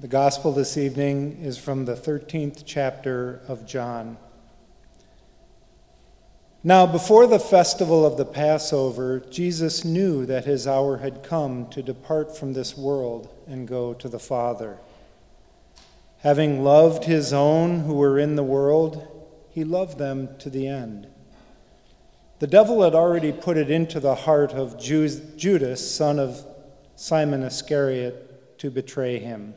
The gospel this evening is from the 13th chapter of John. Now, before the festival of the Passover, Jesus knew that his hour had come to depart from this world and go to the Father. Having loved his own who were in the world, he loved them to the end. The devil had already put it into the heart of Judas, son of Simon Iscariot, to betray him.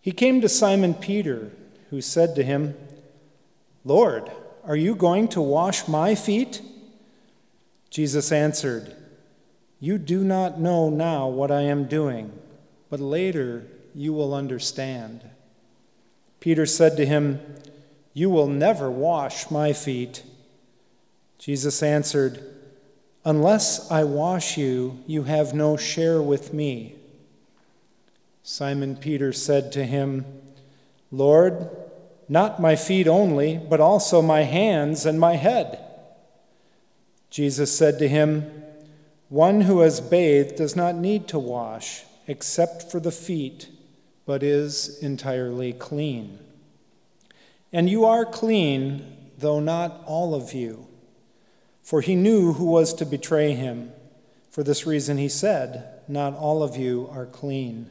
He came to Simon Peter, who said to him, Lord, are you going to wash my feet? Jesus answered, You do not know now what I am doing, but later you will understand. Peter said to him, You will never wash my feet. Jesus answered, Unless I wash you, you have no share with me. Simon Peter said to him, Lord, not my feet only, but also my hands and my head. Jesus said to him, One who has bathed does not need to wash except for the feet, but is entirely clean. And you are clean, though not all of you. For he knew who was to betray him. For this reason he said, Not all of you are clean.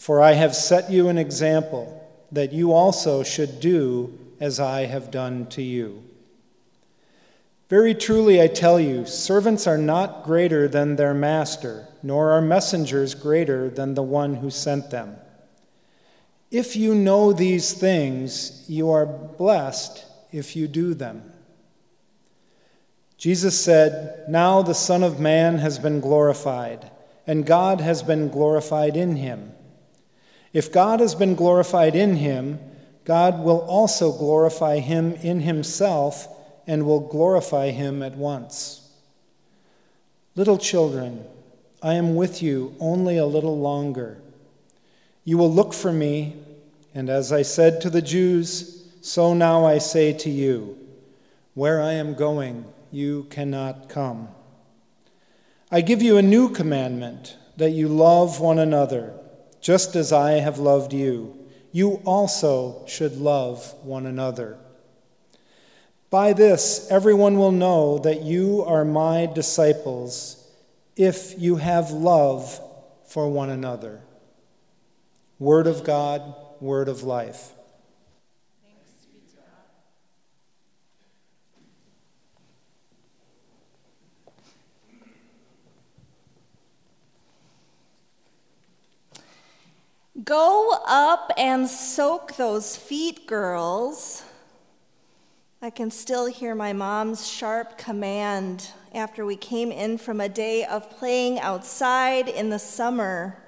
For I have set you an example that you also should do as I have done to you. Very truly, I tell you, servants are not greater than their master, nor are messengers greater than the one who sent them. If you know these things, you are blessed if you do them. Jesus said, Now the Son of Man has been glorified, and God has been glorified in him. If God has been glorified in him, God will also glorify him in himself and will glorify him at once. Little children, I am with you only a little longer. You will look for me, and as I said to the Jews, so now I say to you, where I am going, you cannot come. I give you a new commandment that you love one another just as I have loved you, you also should love one another. By this, everyone will know that you are my disciples if you have love for one another. Word of God, word of life. Go up and soak those feet, girls. I can still hear my mom's sharp command after we came in from a day of playing outside in the summer.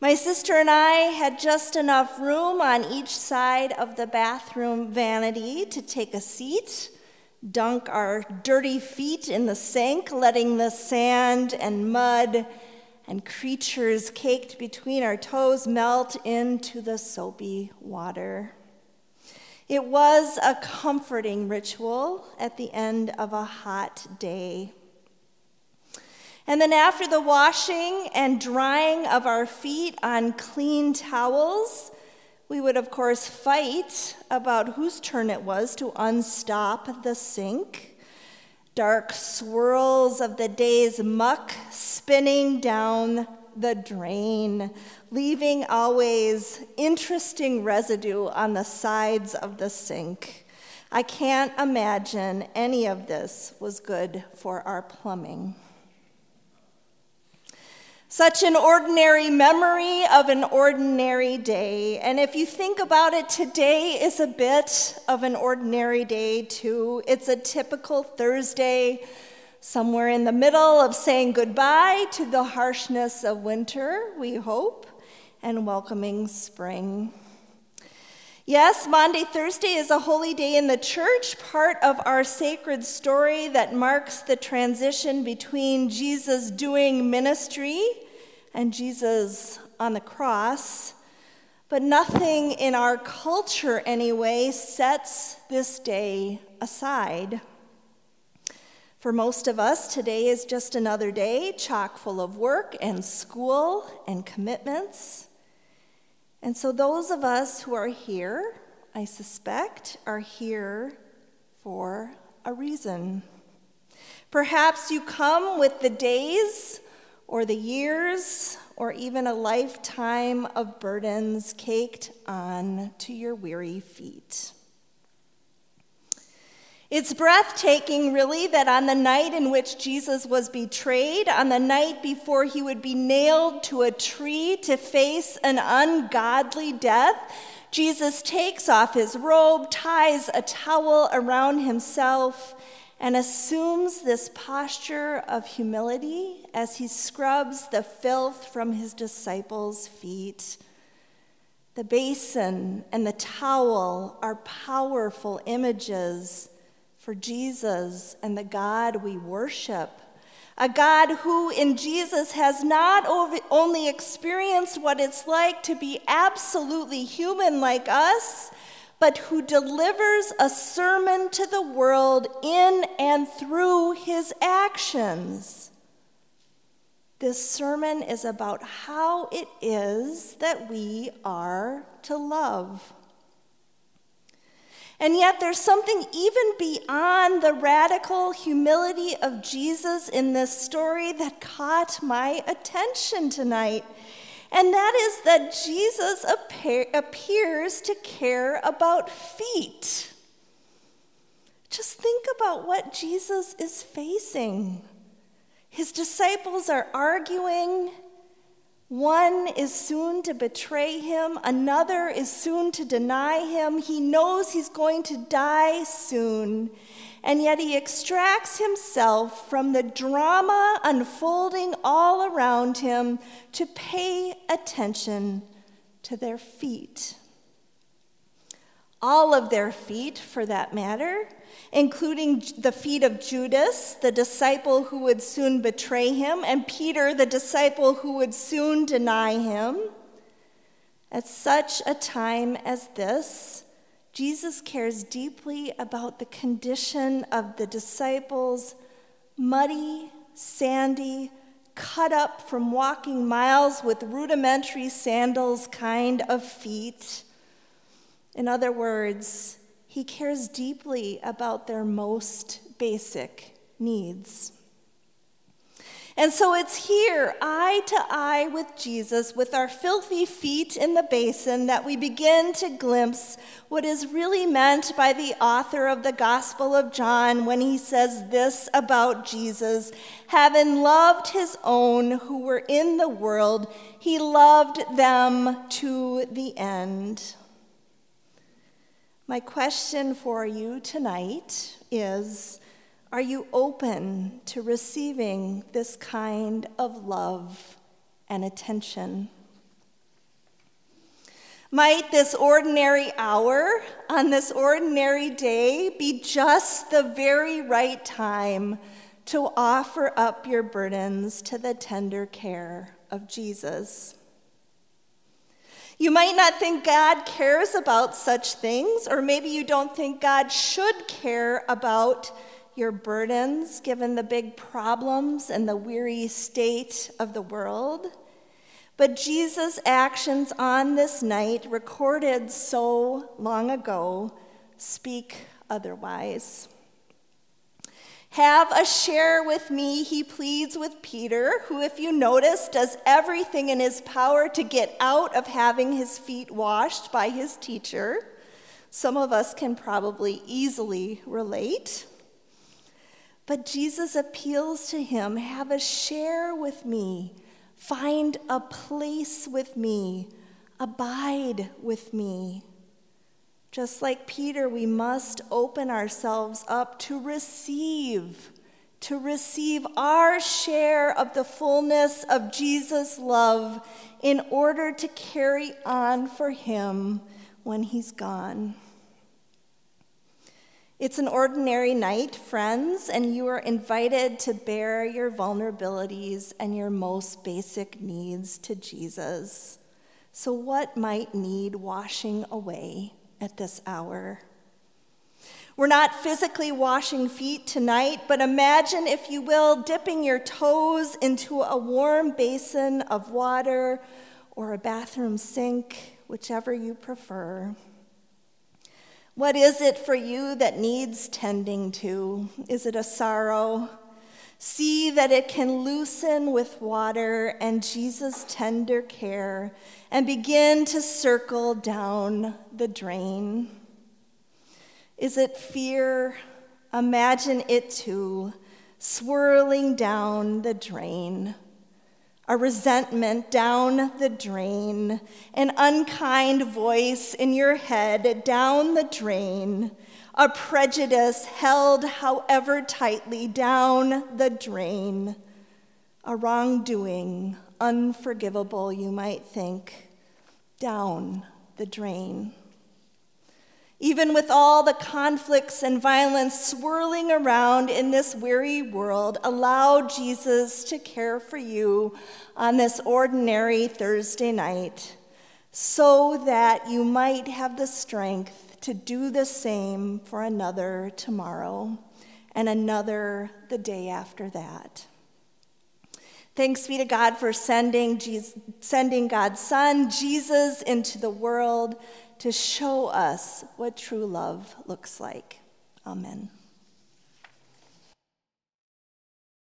My sister and I had just enough room on each side of the bathroom vanity to take a seat, dunk our dirty feet in the sink, letting the sand and mud and creatures caked between our toes melt into the soapy water. It was a comforting ritual at the end of a hot day. And then, after the washing and drying of our feet on clean towels, we would, of course, fight about whose turn it was to unstop the sink dark swirls of the day's muck spinning down the drain, leaving always interesting residue on the sides of the sink. I can't imagine any of this was good for our plumbing. Such an ordinary memory of an ordinary day. And if you think about it, today is a bit of an ordinary day, too. It's a typical Thursday, somewhere in the middle of saying goodbye to the harshness of winter, we hope, and welcoming spring. Yes, Maundy, Thursday is a holy day in the church, part of our sacred story that marks the transition between Jesus doing ministry and Jesus on the cross. But nothing in our culture, anyway, sets this day aside. For most of us, today is just another day chock full of work and school and commitments. And so, those of us who are here, I suspect, are here for a reason. Perhaps you come with the days or the years or even a lifetime of burdens caked on to your weary feet. It's breathtaking, really, that on the night in which Jesus was betrayed, on the night before he would be nailed to a tree to face an ungodly death, Jesus takes off his robe, ties a towel around himself, and assumes this posture of humility as he scrubs the filth from his disciples' feet. The basin and the towel are powerful images for Jesus and the God we worship. A God who in Jesus has not only experienced what it's like to be absolutely human like us, but who delivers a sermon to the world in and through his actions. This sermon is about how it is that we are to love. And yet, there's something even beyond the radical humility of Jesus in this story that caught my attention tonight. And that is that Jesus appear, appears to care about feet. Just think about what Jesus is facing. His disciples are arguing one is soon to betray him, another is soon to deny him. He knows he's going to die soon, and yet he extracts himself from the drama unfolding all around him to pay attention to their feet. All of their feet, for that matter including the feet of Judas, the disciple who would soon betray him, and Peter, the disciple who would soon deny him. At such a time as this, Jesus cares deeply about the condition of the disciples' muddy, sandy, cut up from walking miles with rudimentary sandals kind of feet. In other words, he cares deeply about their most basic needs. And so it's here, eye to eye with Jesus, with our filthy feet in the basin, that we begin to glimpse what is really meant by the author of the Gospel of John when he says this about Jesus Having loved his own who were in the world, he loved them to the end. My question for you tonight is Are you open to receiving this kind of love and attention? Might this ordinary hour on this ordinary day be just the very right time to offer up your burdens to the tender care of Jesus? You might not think God cares about such things, or maybe you don't think God should care about your burdens given the big problems and the weary state of the world. But Jesus' actions on this night, recorded so long ago, speak otherwise. Have a share with me, he pleads with Peter, who, if you notice, does everything in his power to get out of having his feet washed by his teacher. Some of us can probably easily relate. But Jesus appeals to him have a share with me, find a place with me, abide with me. Just like Peter, we must open ourselves up to receive, to receive our share of the fullness of Jesus' love in order to carry on for Him when He's gone. It's an ordinary night, friends, and you are invited to bear your vulnerabilities and your most basic needs to Jesus. So, what might need washing away? At this hour. We're not physically washing feet tonight, but imagine, if you will, dipping your toes into a warm basin of water or a bathroom sink, whichever you prefer. What is it for you that needs tending to? Is it a sorrow? See that it can loosen with water and Jesus' tender care and begin to circle down the drain. Is it fear? Imagine it too, swirling down the drain. A resentment down the drain, an unkind voice in your head down the drain a prejudice held however tightly down the drain, a wrongdoing unforgivable, you might think, down the drain. Even with all the conflicts and violence swirling around in this weary world, allow Jesus to care for you on this ordinary Thursday night so that you might have the strength to do the same for another tomorrow and another the day after that. Thanks be to God for sending, Jesus, sending God's Son, Jesus, into the world to show us what true love looks like. Amen.